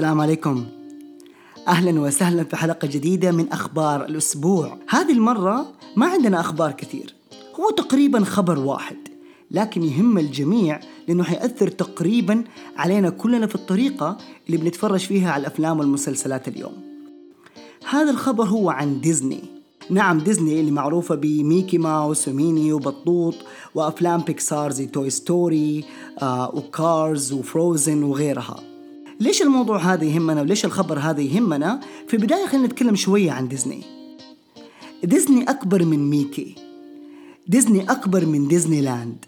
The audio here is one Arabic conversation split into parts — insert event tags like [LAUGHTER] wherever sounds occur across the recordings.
السلام عليكم. أهلا وسهلا في حلقة جديدة من أخبار الأسبوع. هذه المرة ما عندنا أخبار كثير. هو تقريبا خبر واحد لكن يهم الجميع لأنه حيأثر تقريبا علينا كلنا في الطريقة اللي بنتفرج فيها على الأفلام والمسلسلات اليوم. هذا الخبر هو عن ديزني. نعم ديزني اللي معروفة بميكي ماوس وميني وبطوط وأفلام بيكسار زي Toy Story آه و Cars و Frozen وغيرها. ليش الموضوع هذا يهمنا وليش الخبر هذا يهمنا؟ في البداية خلينا نتكلم شوية عن ديزني. ديزني أكبر من ميكي. ديزني أكبر من ديزني لاند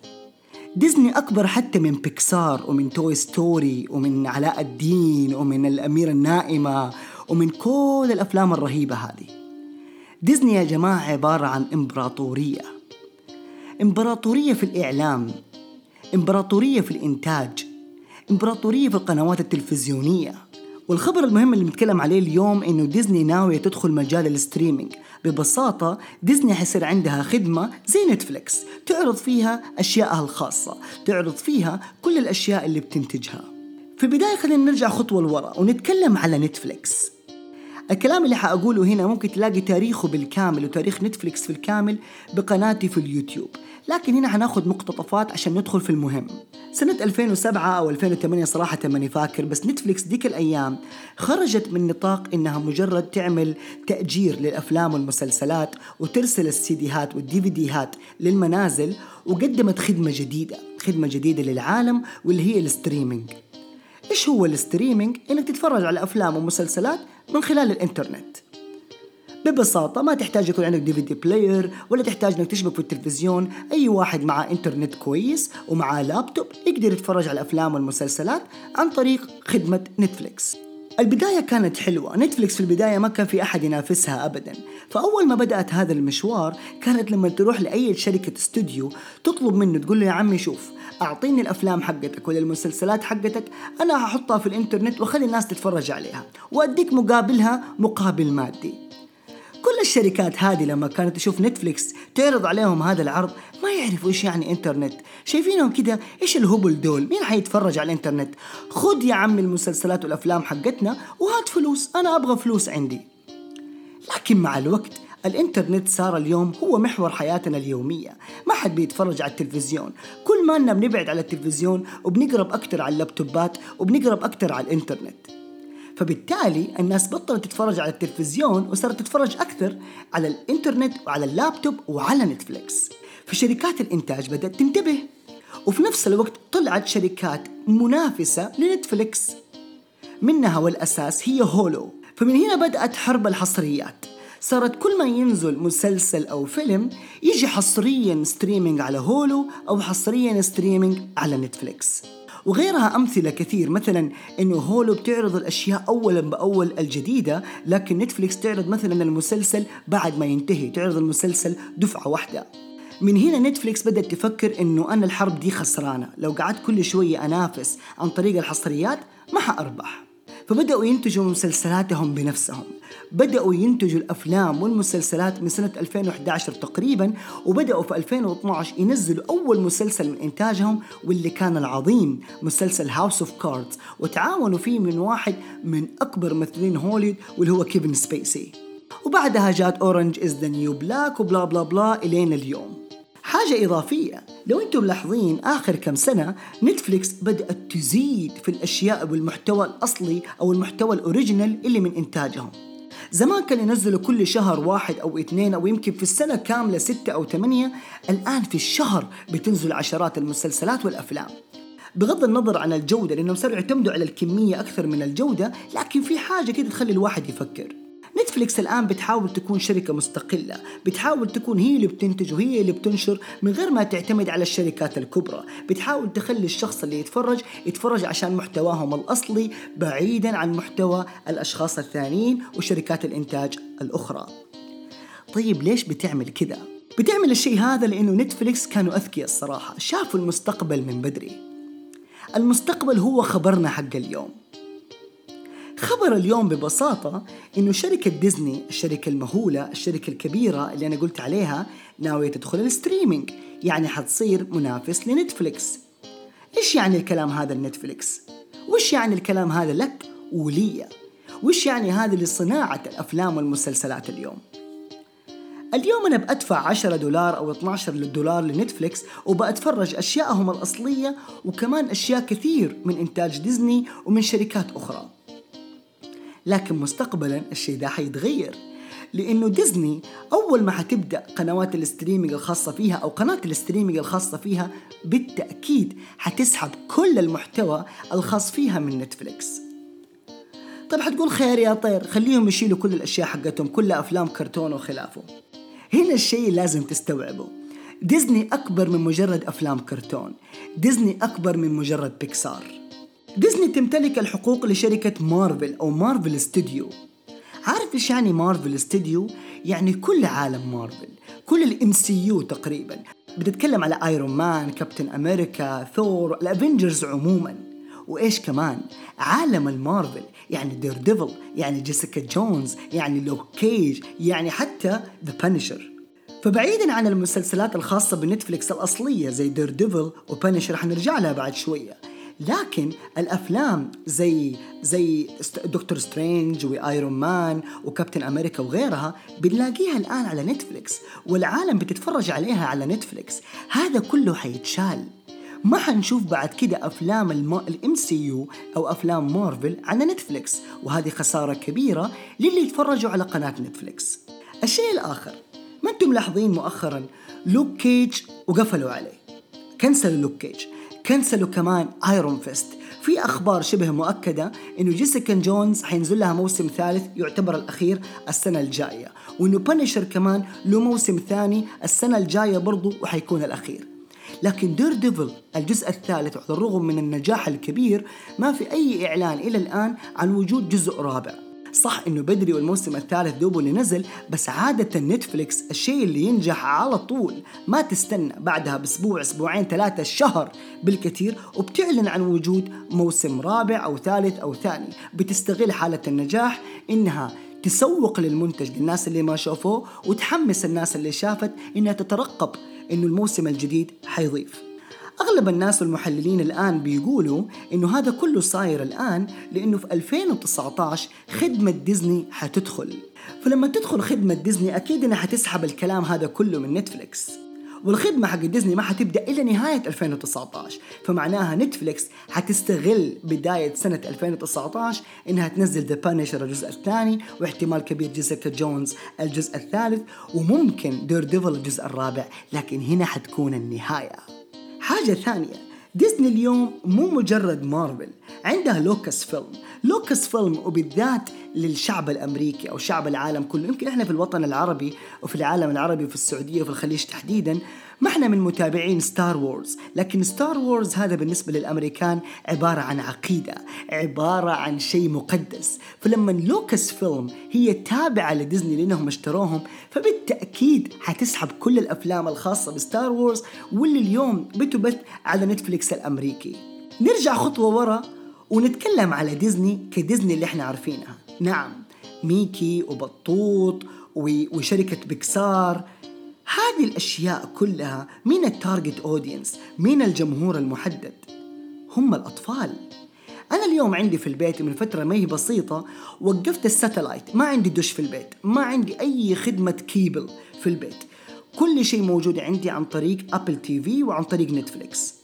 ديزني أكبر حتى من بيكسار ومن Toy Story ومن علاء الدين ومن الأميرة النائمة ومن كل الأفلام الرهيبة هذه. ديزني يا جماعة عبارة عن إمبراطورية. إمبراطورية في الإعلام. إمبراطورية في الإنتاج. إمبراطورية في القنوات التلفزيونية. والخبر المهم اللي بنتكلم عليه اليوم إنه ديزني ناوية تدخل مجال ال streaming. ببساطة ديزني حيصير عندها خدمة زي نتفليكس. تعرض فيها أشيائها الخاصة. تعرض فيها كل الأشياء اللي بتنتجها. في البداية خلينا نرجع خطوة لورا ونتكلم على نتفليكس. الكلام اللي حأقوله هنا ممكن تلاقي تاريخه بالكامل وتاريخ نتفليكس في الكامل بقناتي في اليوتيوب. لكن هنا حناخد مقتطفات عشان ندخل في المهم. سنة 2007 أو 2008 صراحة ماني فاكر بس نتفليكس ديك الأيام خرجت من نطاق إنها مجرد تعمل تأجير للأفلام والمسلسلات وترسل السيديهات والديفيديهات للمنازل وقدمت خدمة جديدة خدمة جديدة للعالم واللي هي ال streaming. إيش هو ال streaming؟ إنك تتفرج على أفلام ومسلسلات من خلال الإنترنت. ببساطة ما تحتاج يكون عندك DVD player ولا تحتاج إنك تشبك في التلفزيون. أي واحد مع إنترنت كويس ومعاه لابتوب يقدر يتفرج على الأفلام والمسلسلات عن طريق خدمة نتفليكس. البداية كانت حلوة. نتفليكس في البداية ما كان في أحد ينافسها أبدا. فأول ما بدأت هذا المشوار كانت لما تروح لأي شركة استوديو تطلب منه تقول له يا عمي شوف أعطيني الأفلام حقتك ولا المسلسلات حقتك أنا هحطها في الإنترنت وأخلي الناس تتفرج عليها وأديك مقابلها مقابل مادي. كل الشركات هذه لما كانت تشوف نتفليكس تعرض عليهم هذا العرض ما يعرفوا إيش يعني إنترنت. شايفينهم كده؟ إيش الهبل دول؟ مين حيتفرج على الإنترنت؟ خد يا عمي المسلسلات والأفلام حقتنا وهات فلوس أنا أبغى فلوس عندي. لكن مع الوقت الإنترنت صار اليوم هو محور حياتنا اليومية. ما حد بيتفرج على التلفزيون. كل ما لنا بنبعد على التلفزيون وبنقرب أكتر على اللابتوبات وبنقرب أكتر على الإنترنت. فبالتالي الناس بطلت تتفرج على التلفزيون وصارت تتفرج أكثر على الإنترنت وعلى اللابتوب وعلى نتفليكس. فشركات الإنتاج بدأت تنتبه. وفي نفس الوقت طلعت شركات منافسة لنتفليكس. منها والأساس هي هولو. فمن هنا بدأت حرب الحصريات. صارت كل ما ينزل مسلسل أو فيلم يجي حصريا streaming على هولو أو حصريا streaming على نتفليكس وغيرها أمثلة كثير مثلا إنه هولو بتعرض الأشياء أولا بأول الجديدة لكن نتفليكس تعرض مثلا المسلسل بعد ما ينتهي تعرض المسلسل دفعة واحدة. من هنا نتفليكس بدأت تفكر إنه أنا الحرب دي خسرانة. لو قعدت كل شوية أنافس عن طريق الحصريات ما حأربح. فبدأوا ينتجوا مسلسلاتهم بنفسهم. بدأوا ينتجوا الأفلام والمسلسلات من سنة 2011 تقريبا وبدأوا في 2012 ينزلوا أول مسلسل من إنتاجهم واللي كان العظيم مسلسل House of Cards وتعاونوا فيه من واحد من أكبر ممثلين هوليوود واللي هو كيفن سبيسي. وبعدها جات Orange Is the New Black وبلا بلا بلا إلين اليوم. حاجة إضافية. لو أنتم ملاحظين آخر كم سنة نتفليكس بدأت تزيد في الأشياء والمحتوى الأصلي أو المحتوى ال original اللي من إنتاجهم. زمان كان ينزلوا كل شهر واحد أو اثنين أو يمكن في السنة كاملة ستة أو ثمانية. الآن في الشهر بتنزل عشرات المسلسلات والأفلام. بغض النظر عن الجودة لأنهم صاروا يعتمدوا على الكمية أكثر من الجودة لكن في حاجة كده تخلي الواحد يفكر. نتفليكس الآن بتحاول تكون شركة مستقلة. بتحاول تكون هي اللي بتنتج وهي اللي بتنشر من غير ما تعتمد على الشركات الكبرى. بتحاول تخلي الشخص اللي يتفرج يتفرج عشان محتواهم الأصلي بعيدا عن محتوى الأشخاص الثانيين وشركات الإنتاج الأخرى. طيب ليش بتعمل كذا؟ بتعمل الشيء هذا لأنه نتفليكس كانوا أذكياء الصراحة. شافوا المستقبل من بدري. المستقبل هو خبرنا حق اليوم. خبر اليوم ببساطة إنه شركة ديزني الشركة المهولة الشركة الكبيرة اللي أنا قلت عليها ناوية تدخل ال streaming يعني حتصير منافس لنتفليكس إيش يعني الكلام هذا لنتفليكس؟ وإيش يعني الكلام هذا لك مسؤولية وش يعني هذه لصناعة الأفلام والمسلسلات اليوم؟ اليوم أنا بأدفع 10 دولار أو 12 دولار لنتفليكس وبأتفرج أشياءهم الأصلية وكمان أشياء كثير من إنتاج ديزني ومن شركات أخرى لكن مستقبلا الشيء ده حيتغير. لأنه ديزني أول ما حتبدأ قنوات ال streaming الخاصة فيها أو قناة ال streaming الخاصة فيها بالتأكيد حتسحب كل المحتوى الخاص فيها من نتفليكس. طيب حتقول خير يا طير خليهم يشيلوا كل الأشياء حقتهم كلها أفلام كرتون وخلافه. هنا الشيء لازم تستوعبه. ديزني أكبر من مجرد أفلام كرتون. ديزني أكبر من مجرد بيكسار. ديزني تمتلك الحقوق لشركة مارفل أو مارفل ستوديو. عارف إيش يعني مارفل ستوديو؟ يعني كل عالم مارفل كل ال MCU تقريبا. بتتكلم على Iron Man كابتن أمريكا ثور ال Avengers عموما. وإيش كمان؟ عالم المارفل يعني Daredevil يعني جيسيكا جونز يعني لوك كيج يعني حتى The Punisher فبعيدا عن المسلسلات الخاصة بنتفليكس الأصلية زي Daredevil و Punisher حنرجع لها بعد شوية. لكن الأفلام زي زي Doctor Strange و Iron Man وكابتن أمريكا وغيرها بنلاقيها الآن على نتفليكس والعالم بتتفرج عليها على نتفليكس. هذا كله حيتشال. ما حنشوف بعد كده أفلام ال MCU أو أفلام مارفل على نتفليكس وهذه خسارة كبيرة للي يتفرجوا على قناة نتفليكس. الشيء الآخر ما أنتم ملاحظين مؤخرا لوك كيج وقفلوا عليه. كنسلوا لوك كيج. كنسلوا كمان Iron Fist في أخبار شبه مؤكدة إنه جيسيكا جونز حينزل لها موسم ثالث يعتبر الأخير السنة الجاية وإنه Punisher كمان له موسم ثاني السنة الجاية برضه وحيكون الأخير. لكن Daredevil الجزء الثالث على الرغم من النجاح الكبير ما في أي إعلان إلى الآن عن وجود جزء رابع. صح إنه بدري والموسم الثالث دوبه اللي نزل بس عادة نتفليكس الشيء اللي ينجح على طول. ما تستنى بعدها بأسبوع أسبوعين ثلاثة شهر بالكثير وبتعلن عن وجود موسم رابع أو ثالث أو ثاني. بتستغل حالة النجاح إنها تسوق للمنتج للناس اللي ما شافوه وتحمس الناس اللي شافت إنها تترقب إنه الموسم الجديد حيضيف. أغلب الناس والمحللين الآن بيقولوا إنه هذا كله صاير الآن لأنه في 2019 خدمة ديزني حتدخل. فلما تدخل خدمة ديزني أكيد إنها حتسحب الكلام هذا كله من نتفليكس. والخدمة حق ديزني ما حتبدأ إلا نهاية 2019 فمعناها نتفليكس حتستغل بداية سنة 2019 إنها تنزل The Punisher الجزء الثاني واحتمال كبير جيسيكا جونز الجزء الثالث وممكن Daredevil الجزء الرابع لكن هنا حتكون النهاية. حاجة ثانية ديزني اليوم مو مجرد مارفل عندها لوكاس فيلم لوكاس فيلم وبالذات للشعب الأمريكي أو شعب العالم كله. يمكن إحنا في الوطن العربي وفي العالم العربي وفي السعودية وفي الخليج تحديدا ما إحنا من متابعين Star Wars لكن Star Wars هذا بالنسبة للأمريكان عبارة عن عقيدة عبارة عن شيء مقدس. فلما لوكاس فيلم هي تابعة لديزني لأنهم اشتروهم فبالتأكيد حتسحب كل الأفلام الخاصة ب Star Wars واللي اليوم بتبث على نتفليكس الأمريكي. نرجع خطوة ورا. ونتكلم على ديزني كديزني اللي إحنا عارفينها. نعم ميكي وبطوط وشركة بيكسار. هذه الأشياء كلها مين ال target audience مين الجمهور المحدد. هم الأطفال. أنا اليوم عندي في البيت من فترة ما هي بسيطة وقفت ال satellite. ما عندي دش في البيت. ما عندي أي خدمة كيبل في البيت. كل شيء موجود عندي عن طريق Apple TV وعن طريق نتفليكس.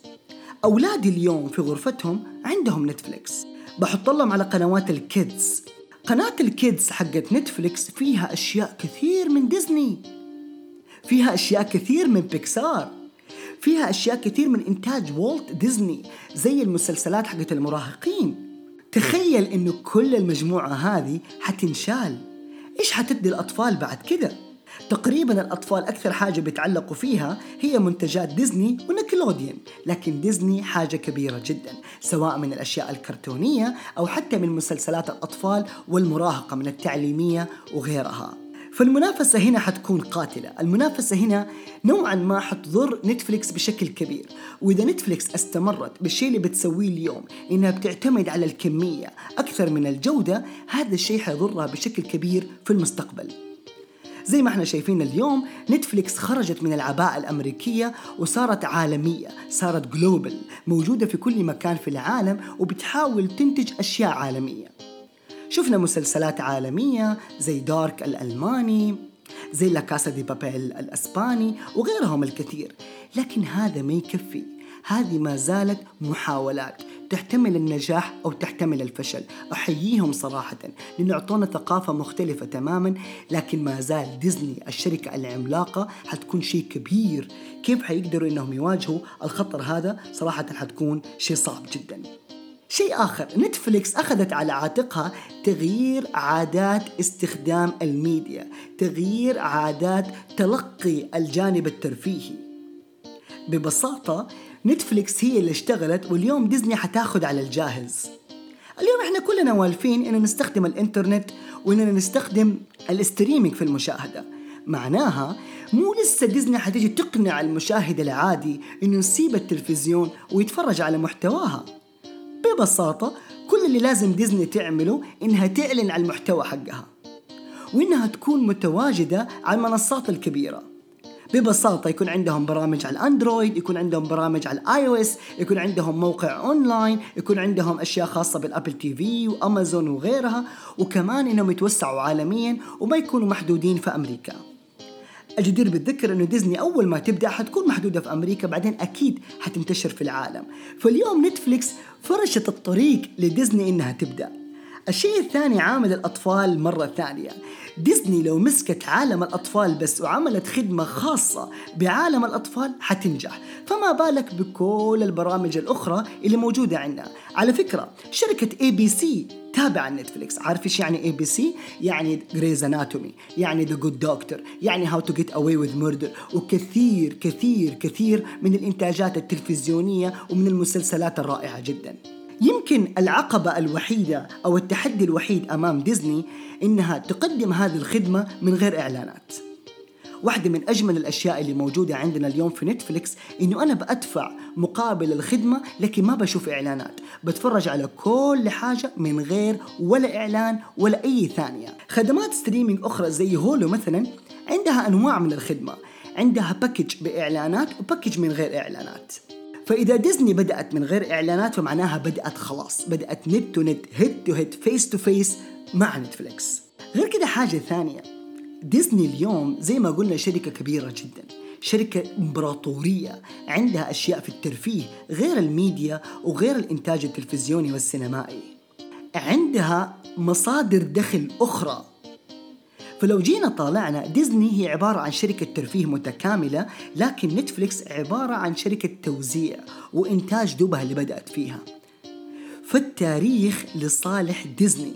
أولادي اليوم في غرفتهم عندهم نتفليكس. بحط لهم على قنوات ال kids. قناة ال kids حقت نتفليكس فيها أشياء كثير من ديزني. فيها أشياء كثير من بيكسار. فيها أشياء كثير من إنتاج والت ديزني زي المسلسلات حقت المراهقين. تخيل إنه كل المجموعة هذه حتنشال. إيش حتدي الأطفال بعد كده؟ تقريبا الأطفال أكثر حاجة بيتعلقوا فيها هي منتجات ديزني ونيكلوديون لكن ديزني حاجة كبيرة جدا سواء من الأشياء الكرتونية أو حتى من مسلسلات الأطفال والمراهقة من التعليمية وغيرها. فالمنافسة هنا حتكون قاتلة. المنافسة هنا نوعا ما حتضر نتفليكس بشكل كبير. وإذا نتفليكس استمرت بالشيء اللي بتسويه اليوم إنها بتعتمد على الكمية أكثر من الجودة هذا الشيء حيضرها بشكل كبير في المستقبل. زي ما إحنا شايفين اليوم نتفليكس خرجت من العباءة الأمريكية وصارت عالمية صارت global موجودة في كل مكان في العالم وبتحاول تنتج أشياء عالمية. شفنا مسلسلات عالمية زي دارك الألماني زي لا كاسا دي بابيل الأسباني وغيرهم الكثير. لكن هذا ما يكفي هذه ما زالت محاولات. تحتمل النجاح أو تحتمل الفشل. أحييهم صراحة لأن أعطونا ثقافة مختلفة تماما لكن ما زال ديزني الشركة العملاقة حتكون شيء كبير. كيف حيقدروا إنهم يواجهوا الخطر هذا؟ صراحة حتكون شيء صعب جدا. شيء آخر نتفليكس أخذت على عاتقها تغيير عادات استخدام الميديا تغيير عادات تلقي الجانب الترفيهي. ببساطة نتفليكس هي اللي اشتغلت واليوم ديزني حتاخد على الجاهز. اليوم إحنا كلنا والفين إن نستخدم الإنترنت وإننا نستخدم ال streaming في المشاهدة. معناها مو لسه ديزني حتيجي تقنع المشاهد العادي إنه يسيب التلفزيون ويتفرج على محتواها. ببساطة كل اللي لازم ديزني تعمله إنها تعلن عن المحتوى حقها وإنها تكون متواجدة على المنصات الكبيرة. ببساطة يكون عندهم برامج على الأندرويد يكون عندهم برامج على ال iOS يكون عندهم موقع أونلاين يكون عندهم أشياء خاصة بال Apple TV وأمازون وغيرها. وكمان إنهم يتوسعوا عالميا وما يكونوا محدودين في أمريكا. الجدير بالذكر إنه ديزني أول ما تبدأ حتكون محدودة في أمريكا بعدين أكيد حتنتشر في العالم. فاليوم نتفليكس فرشت الطريق لديزني إنها تبدأ. الشيء الثاني عامل الأطفال مرة ثانية. ديزني لو مسكت عالم الأطفال بس وعملت خدمة خاصة بعالم الأطفال حتنجح. فما بالك بكل البرامج الأخرى اللي موجودة عندنا. على فكرة شركة ABC تابعة نتفليكس عارف إيش يعني ABC يعني Grey's Anatomy يعني The Good Doctor يعني How to Get Away with Murder وكثير كثير كثير من الإنتاجات التلفزيونية ومن المسلسلات الرائعة جدا. يمكن العقبة الوحيدة أو التحدي الوحيد أمام ديزني إنها تقدم هذه الخدمة من غير إعلانات. واحدة من أجمل الأشياء اللي موجودة عندنا اليوم في نتفليكس إنه أنا بأدفع مقابل الخدمة لكن ما بشوف إعلانات. بتفرج على كل حاجة من غير ولا إعلان ولا أي ثانية. خدمات streaming أخرى زي هولو مثلا عندها أنواع من الخدمة. عندها package بإعلانات و package من غير إعلانات. فإذا ديزني بدأت من غير إعلانات فمعناها بدأت خلاص. بدأت neck to neck head to head face to face مع نتفليكس. غير كده حاجة ثانية. ديزني اليوم زي ما قلنا شركة كبيرة جدا. شركة إمبراطورية عندها أشياء في الترفيه غير الميديا وغير الإنتاج التلفزيوني والسينمائي. عندها مصادر دخل أخرى فلو جينا طالعنا ديزني هي عبارة عن شركة ترفيه متكاملة لكن نتفليكس عبارة عن شركة توزيع وإنتاج دوبها اللي بدأت فيها. فالتاريخ لصالح ديزني.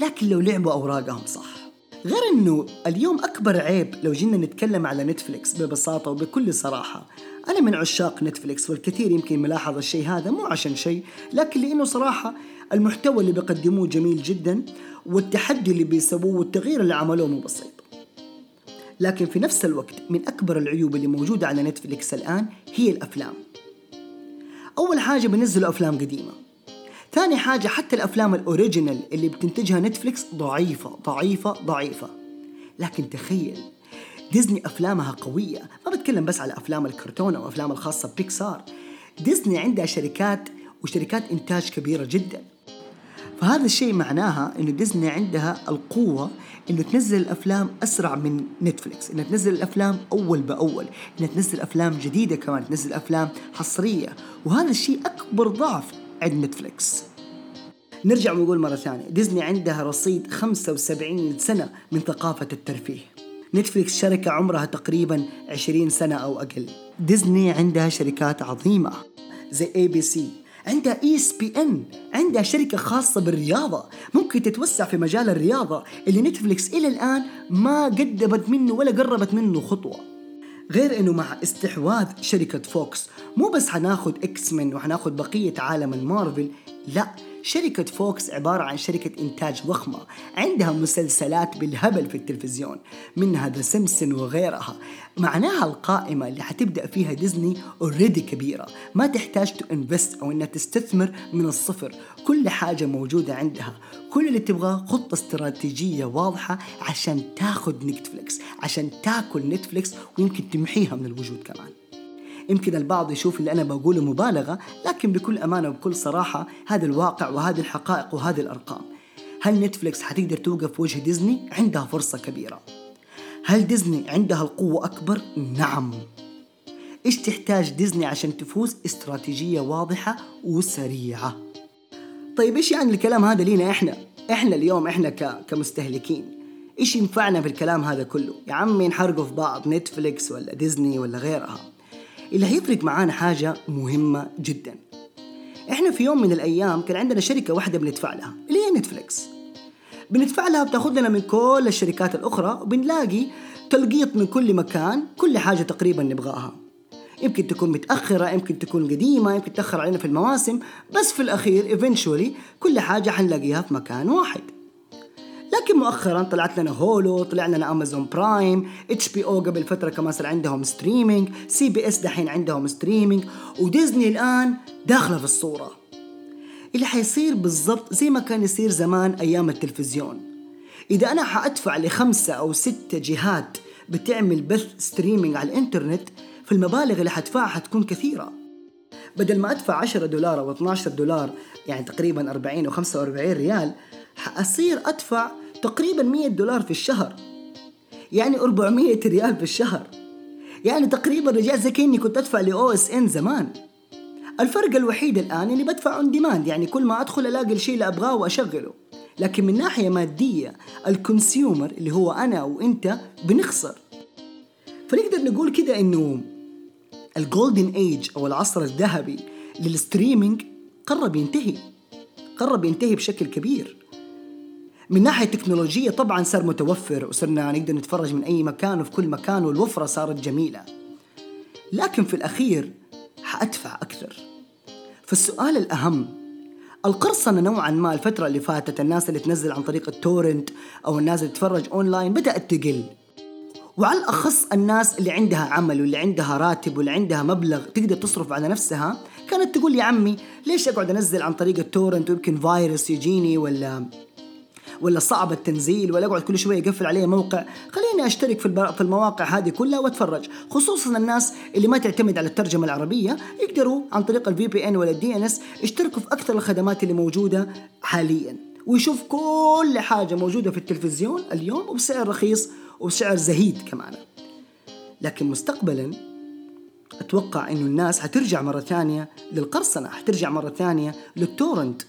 لكن لو لعبوا أوراقهم صح. غير إنه اليوم أكبر عيب لو جينا نتكلم على نتفليكس ببساطة وبكل صراحة. أنا من عشاق نتفليكس والكثير يمكن ملاحظ الشيء هذا مو عشان شيء لكن لإنه صراحة المحتوى اللي بيقدموه جميل جدا والتحدي اللي بيسووه والتغيير اللي عملوه مو بسيط. لكن في نفس الوقت من أكبر العيوب اللي موجودة على نتفليكس الآن هي الأفلام. أول حاجة بينزلوا أفلام قديمة. ثاني حاجة حتى الأفلام ال original اللي بتنتجها نتفليكس ضعيفة ضعيفة ضعيفة. لكن تخيل ديزني أفلامها قوية. ما بتكلم بس على أفلام الكرتون أو أفلام الخاصة بيكسار ديزني عندها شركات وشركات إنتاج كبيرة جدا. فهذا الشيء معناها إنه ديزني عندها القوة إنه تنزل الأفلام أسرع من نتفليكس إنها تنزل الأفلام أول بأول إنها تنزل أفلام جديدة كمان تنزل أفلام حصرية وهذا الشيء أكبر ضعف عند نتفليكس نرجع ونقول مرة ثانية ديزني عندها رصيد 75 سنة من ثقافة الترفيه. نتفليكس شركة عمرها تقريبا 20 سنة أو أقل. ديزني عندها شركات عظيمة زي ABC عندها ESPN عندها شركة خاصة بالرياضة. ممكن تتوسع في مجال الرياضة اللي نتفليكس إلى الآن ما قدمت منه ولا قربت منه خطوة. غير إنه مع استحواذ شركة فوكس مو بس حناخد X-Men وحناخد بقية عالم المارفل لا شركة فوكس عبارة عن شركة إنتاج ضخمة. عندها مسلسلات بالهبل في التلفزيون منها The Simpsons وغيرها. معناها القائمة اللي حتبدأ فيها ديزني already كبيرة. ما تحتاج to invest أو إنها تستثمر من الصفر. كل حاجة موجودة عندها. كل اللي تبغاه خطة استراتيجية واضحة عشان تاخذ نتفليكس عشان تاكل نتفليكس ويمكن تمحيها من الوجود كمان. يمكن البعض يشوف اللي أنا بقوله مبالغة لكن بكل أمانة وبكل صراحة هذا الواقع وهذه الحقائق وهذه الأرقام هل نتفليكس حتقدر توقف وجه ديزني؟ عندها فرصة كبيرة هل ديزني عندها القوة أكبر؟ نعم إيش تحتاج ديزني عشان تفوز؟ استراتيجية واضحة وسريعة طيب إيش يعني الكلام هذا لينا إحنا؟ إحنا اليوم إحنا ك... كمستهلكين إيش ينفعنا في الكلام هذا كله؟ يا عمي نحرقه في بعض نتفليكس ولا ديزني ولا غيرها اللي هيفرق معانا حاجة مهمة جدا. إحنا في يوم من الأيام كان عندنا شركة واحدة بندفع لها اللي هي نتفليكس. بندفع لها بتاخذ لنا من كل الشركات الأخرى وبنلاقي تلقيط من كل مكان كل حاجة تقريبا نبغاها. يمكن تكون متأخرة يمكن تكون قديمة يمكن تأخر علينا في المواسم بس في الأخير eventually كل حاجة حنلاقيها في مكان واحد. لكن مؤخرا طلعت لنا Hulu طلع لنا Amazon Prime HBO قبل فترة كمان صار عندهم streaming CBS دحين عندهم streaming وديزني الآن داخلة في الصورة. اللي حيصير بالضبط زي ما كان يصير زمان أيام التلفزيون. إذا أنا حأدفع لخمسة أو ستة جهات بتعمل بث streaming على الإنترنت فالمبالغ اللي حدفعها حتكون كثيرة. بدل ما أدفع 10 دولار أو 12 دولار يعني تقريبا 40 أو 45 ريال حأصير أدفع تقريبا 100 دولار في الشهر. يعني 400 ريال في الشهر. يعني تقريبا رجعت زي كأني كنت أدفع ل OSN زمان. الفرق الوحيد الآن إني بدفع on demand يعني كل ما أدخل ألاقي الشيء اللي أبغاه وأشغله. لكن من ناحية مادية ال consumer اللي هو أنا وأنت بنخسر. فنقدر نقول كده إنه ال golden age أو العصر الذهبي لل streaming قرب ينتهي. قرب ينتهي بشكل كبير. من ناحية تكنولوجية طبعا صار متوفر وصرنا نقدر نتفرج من أي مكان وفي كل مكان والوفرة صارت جميلة. لكن في الأخير حأدفع أكثر. فالسؤال الأهم القرصنة نوعا ما الفترة اللي فاتت الناس اللي تنزل عن طريق ال torrent أو الناس اللي تتفرج أونلاين بدأت تقل. وعلى الأخص الناس اللي عندها عمل واللي عندها راتب واللي عندها مبلغ تقدر تصرف على نفسها كانت تقول يا عمي ليش أقعد أنزل عن طريق ال torrent ويمكن فايروس يجيني ولا ولا صعب التنزيل ولا أقعد كل شوية أقفل عليه موقع. خليني أشترك في في المواقع هذه كلها وأتفرج. خصوصا الناس اللي ما تعتمد على الترجمة العربية يقدروا عن طريق ال VPN ولا ال DNS يشتركوا في أكثر الخدمات اللي موجودة حاليا. ويشوف كل حاجة موجودة في التلفزيون اليوم وبسعر رخيص وبسعر زهيد كمان. لكن مستقبلا أتوقع إنه الناس حترجع مرة ثانية للقرصنة حترجع مرة ثانية لل torrent.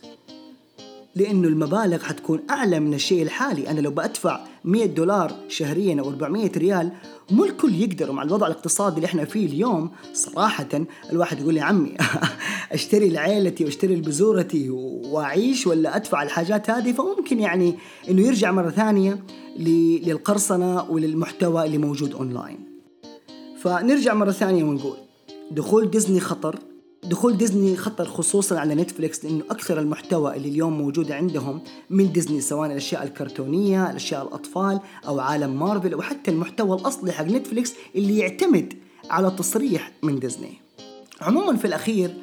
لأنه المبالغ حتكون أعلى من الشيء الحالي. أنا لو بدفع 100 دولار شهريا أو 400 ريال مو الكل يقدر مع الوضع الاقتصادي اللي إحنا فيه اليوم. صراحة الواحد يقول يا عمي [LAUGHS] أشتري لعيلتي وأشتري لبزورتي وأعيش ولا أدفع الحاجات هذه؟ فممكن يعني إنه يرجع مرة ثانية للقرصنة وللمحتوى اللي موجود أونلاين. فنرجع مرة ثانية ونقول دخول ديزني خطر. دخول ديزني خطر خصوصا على نتفليكس لأنه أكثر المحتوى اللي اليوم موجوده عندهم من ديزني سواء الأشياء الكرتونية، الأشياء الأطفال أو عالم مارفل أو حتى المحتوى الأصلي حق نتفليكس اللي يعتمد على تصريح من ديزني. عموما في الأخير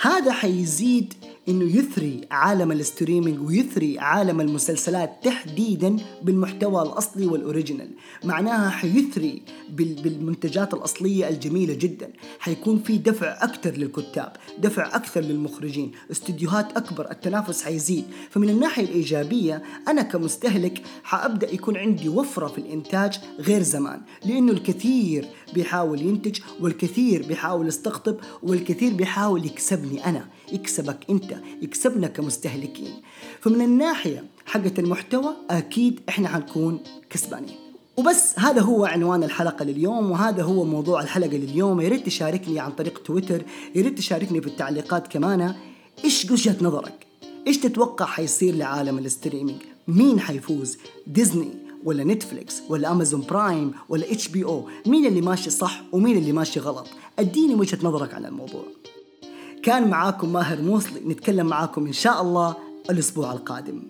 هذا حيزيد إنه يثري عالم ال streaming ويثري عالم المسلسلات تحديدا بالمحتوى الأصلي وال original. معناها حيثري بالمنتجات الأصلية الجميلة جدا. حيكون في دفع أكثر للكتاب دفع أكثر للمخرجين. استديوهات أكبر التنافس حيزيد. فمن الناحية الإيجابية أنا كمستهلك حأبدأ يكون عندي وفرة في الإنتاج غير زمان لأنه الكثير بيحاول ينتج والكثير بيحاول يستقطب والكثير بيحاول يكسبني أنا. يكسبك انت يكسبنا كمستهلكين. فمن الناحية حقة المحتوى أكيد إحنا حنكون كسبانين. وبس هذا هو عنوان الحلقة لليوم وهذا هو موضوع الحلقة لليوم. يا ريت تشاركني عن طريق تويتر يا ريت تشاركني في التعليقات كمان. إيش وجهة نظرك؟ إيش تتوقع حيصير لعالم ال streaming مين حيفوز؟ ديزني ولا نتفليكس ولا Amazon Prime ولا HBO؟ مين اللي ماشي صح ومين اللي ماشي غلط؟ أديني وجهة نظرك عن الموضوع. كان معاكم ماهر موصلي نتكلم معاكم إن شاء الله الأسبوع القادم.